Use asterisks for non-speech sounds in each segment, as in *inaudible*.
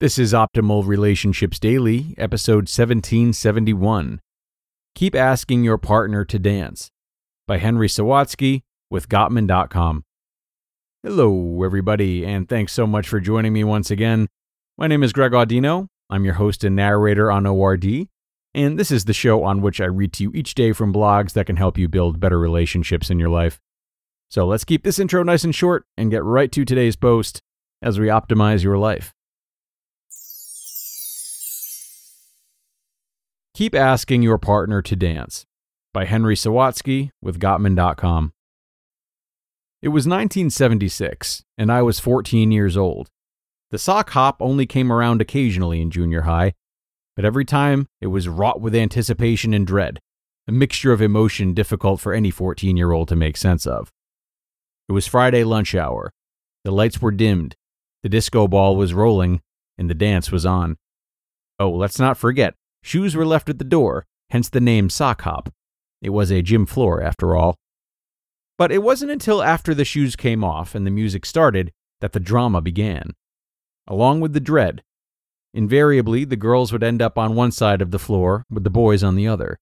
This is Optimal Relationships Daily, episode 1771. Keep Asking Your Partner to Dance by Henry Sawatzky with Gottman.com. Hello, everybody, and thanks so much for joining me once again. My name is Greg Audino. I'm your host and narrator on ORD, and this is the show on which I read to you each day from blogs that can help you build better relationships in your life. So let's keep this intro nice and short and get right to today's post as we optimize your life. Keep Asking Your Partner to Dance by Henry Sawatzky with Gottman.com. It was 1976, and I was 14 years old. The sock hop only came around occasionally in junior high, but every time it was wrought with anticipation and dread, a mixture of emotion difficult for any 14 year old to make sense of. It was Friday lunch hour. The lights were dimmed, the disco ball was rolling, and the dance was on. Oh, let's not forget, Shoes were left at the door, hence the name sock hop. It was a gym floor, after all. But it wasn't until after the shoes came off and the music started that the drama began. Along with the dread, invariably the girls would end up on one side of the floor with the boys on the other.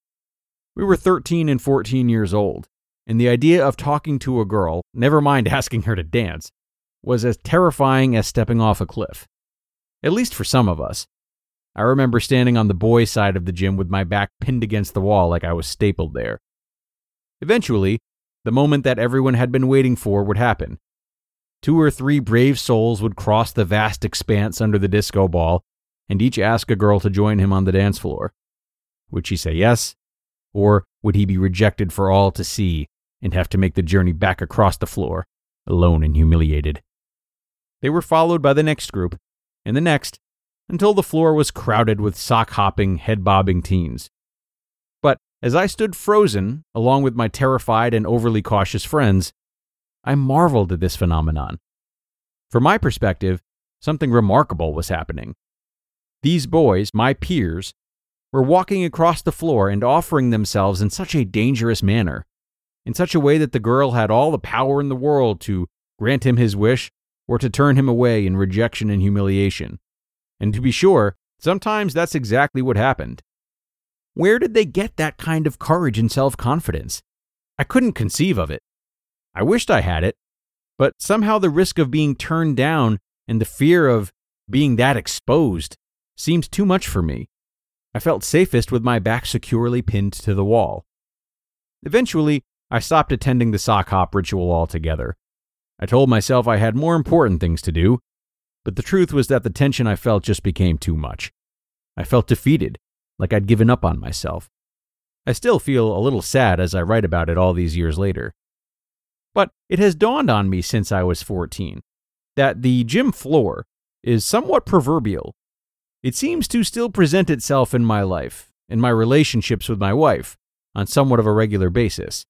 We were 13 and 14 years old, and the idea of talking to a girl, never mind *laughs* asking her to dance, was as terrifying as stepping off a cliff. At least for some of us. I remember standing on the boys' side of the gym with my back pinned against the wall like I was stapled there. Eventually, the moment that everyone had been waiting for would happen. Two or three brave souls would cross the vast expanse under the disco ball and each ask a girl to join him on the dance floor. Would she say yes? Or would he be rejected for all to see and have to make the journey back across the floor, alone and humiliated? They were followed by the next group, and the next, until the floor was crowded with sock hopping, head bobbing teens. But as I stood frozen, along with my terrified and overly cautious friends, I marveled at this phenomenon. From my perspective, something remarkable was happening. These boys, my peers, were walking across the floor and offering themselves in such a dangerous manner, in such a way that the girl had all the power in the world to grant him his wish or to turn him away in rejection and humiliation. And to be sure, sometimes that's exactly what happened. Where did they get that kind of courage and self confidence? I couldn't conceive of it. I wished I had it, but somehow the risk of being turned down and the fear of being that exposed seemed too much for me. I felt safest with my back securely pinned to the wall. Eventually, I stopped attending the sock hop ritual altogether. I told myself I had more important things to do, but the truth was that the tension I felt just became too much. I felt defeated, like I'd given up on myself. I still feel a little sad as I write about it all these years later. But it has dawned on me since I was 14 that the gym floor is somewhat proverbial. It seems to still present itself in my life, in my relationships with my wife, on somewhat of a regular basis.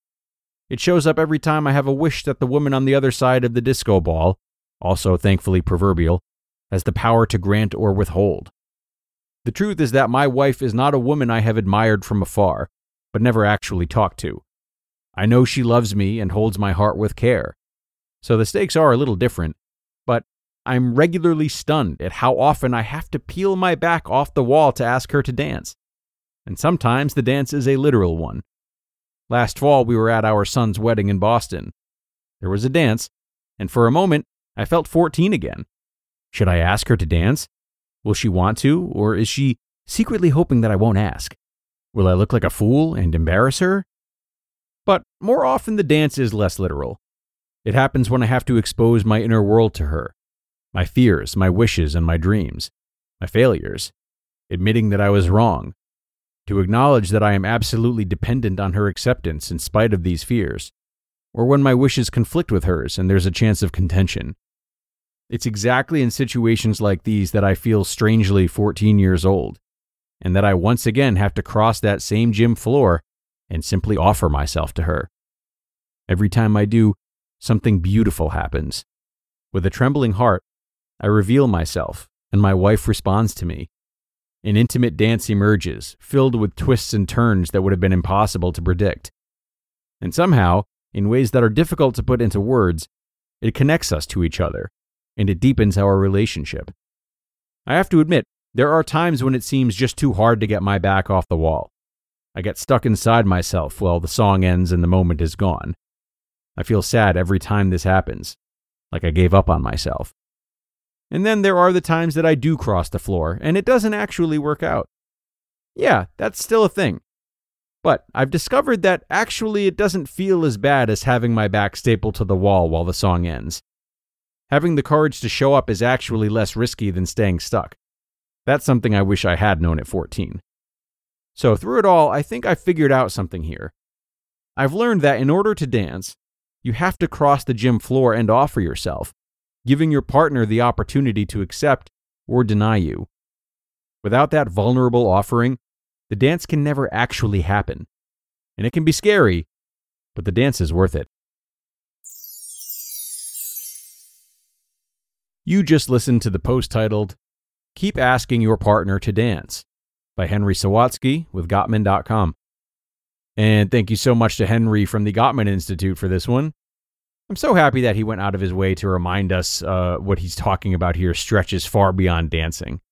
It shows up every time I have a wish that the woman on the other side of the disco ball, also thankfully proverbial, has the power to grant or withhold. The truth is that my wife is not a woman I have admired from afar, but never actually talked to. I know she loves me and holds my heart with care. So the stakes are a little different, but I'm regularly stunned at how often I have to peel my back off the wall to ask her to dance. And sometimes the dance is a literal one. Last fall, we were at our son's wedding in Boston. There was a dance, and for a moment, I felt 14 again. Should I ask her to dance? Will she want to, or is she secretly hoping that I won't ask? Will I look like a fool and embarrass her? But more often, the dance is less literal. It happens when I have to expose my inner world to her my fears, my wishes, and my dreams, my failures, admitting that I was wrong, to acknowledge that I am absolutely dependent on her acceptance in spite of these fears, or when my wishes conflict with hers and there's a chance of contention. It's exactly in situations like these that I feel strangely 14 years old, and that I once again have to cross that same gym floor and simply offer myself to her. Every time I do, something beautiful happens. With a trembling heart, I reveal myself, and my wife responds to me. An intimate dance emerges, filled with twists and turns that would have been impossible to predict. And somehow, in ways that are difficult to put into words, it connects us to each other, and it deepens our relationship. I have to admit, there are times when it seems just too hard to get my back off the wall. I get stuck inside myself while the song ends and the moment is gone. I feel sad every time this happens, like I gave up on myself. And then there are the times that I do cross the floor and it doesn't actually work out. Yeah, that's still a thing. But I've discovered that actually it doesn't feel as bad as having my back stapled to the wall while the song ends. Having the courage to show up is actually less risky than staying stuck. That's something I wish I had known at 14. So, through it all, I think I figured out something here. I've learned that in order to dance, you have to cross the gym floor and offer yourself, giving your partner the opportunity to accept or deny you. Without that vulnerable offering, the dance can never actually happen. And it can be scary, but the dance is worth it. You just listened to the post titled, Keep Asking Your Partner to Dance by Henry Sawatzky with Gottman.com. And thank you so much to Henry from the Gottman Institute for this one. I'm so happy that he went out of his way to remind us uh, what he's talking about here stretches far beyond dancing.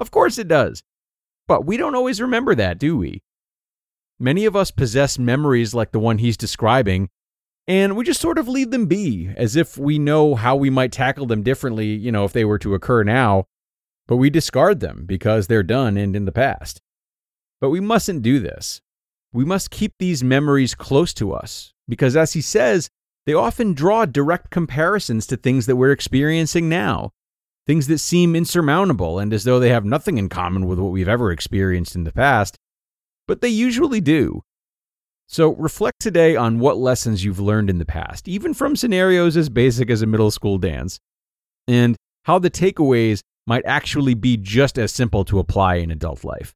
Of course it does. But we don't always remember that, do we? Many of us possess memories like the one he's describing, and we just sort of leave them be, as if we know how we might tackle them differently, you know, if they were to occur now, but we discard them because they're done and in the past. But we mustn't do this. We must keep these memories close to us, because as he says, they often draw direct comparisons to things that we're experiencing now, things that seem insurmountable and as though they have nothing in common with what we've ever experienced in the past, but they usually do. So reflect today on what lessons you've learned in the past, even from scenarios as basic as a middle school dance, and how the takeaways might actually be just as simple to apply in adult life.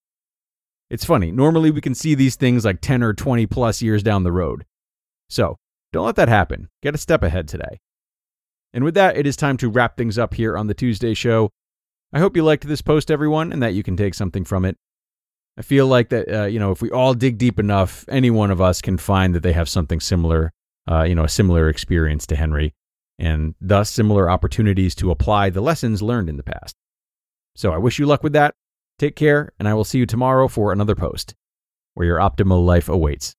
It's funny, normally we can see these things like 10 or 20 plus years down the road. So, don't let that happen. Get a step ahead today. And with that, it is time to wrap things up here on the Tuesday show. I hope you liked this post, everyone, and that you can take something from it. I feel like that, uh, you know, if we all dig deep enough, any one of us can find that they have something similar, uh, you know, a similar experience to Henry, and thus similar opportunities to apply the lessons learned in the past. So I wish you luck with that. Take care, and I will see you tomorrow for another post where your optimal life awaits.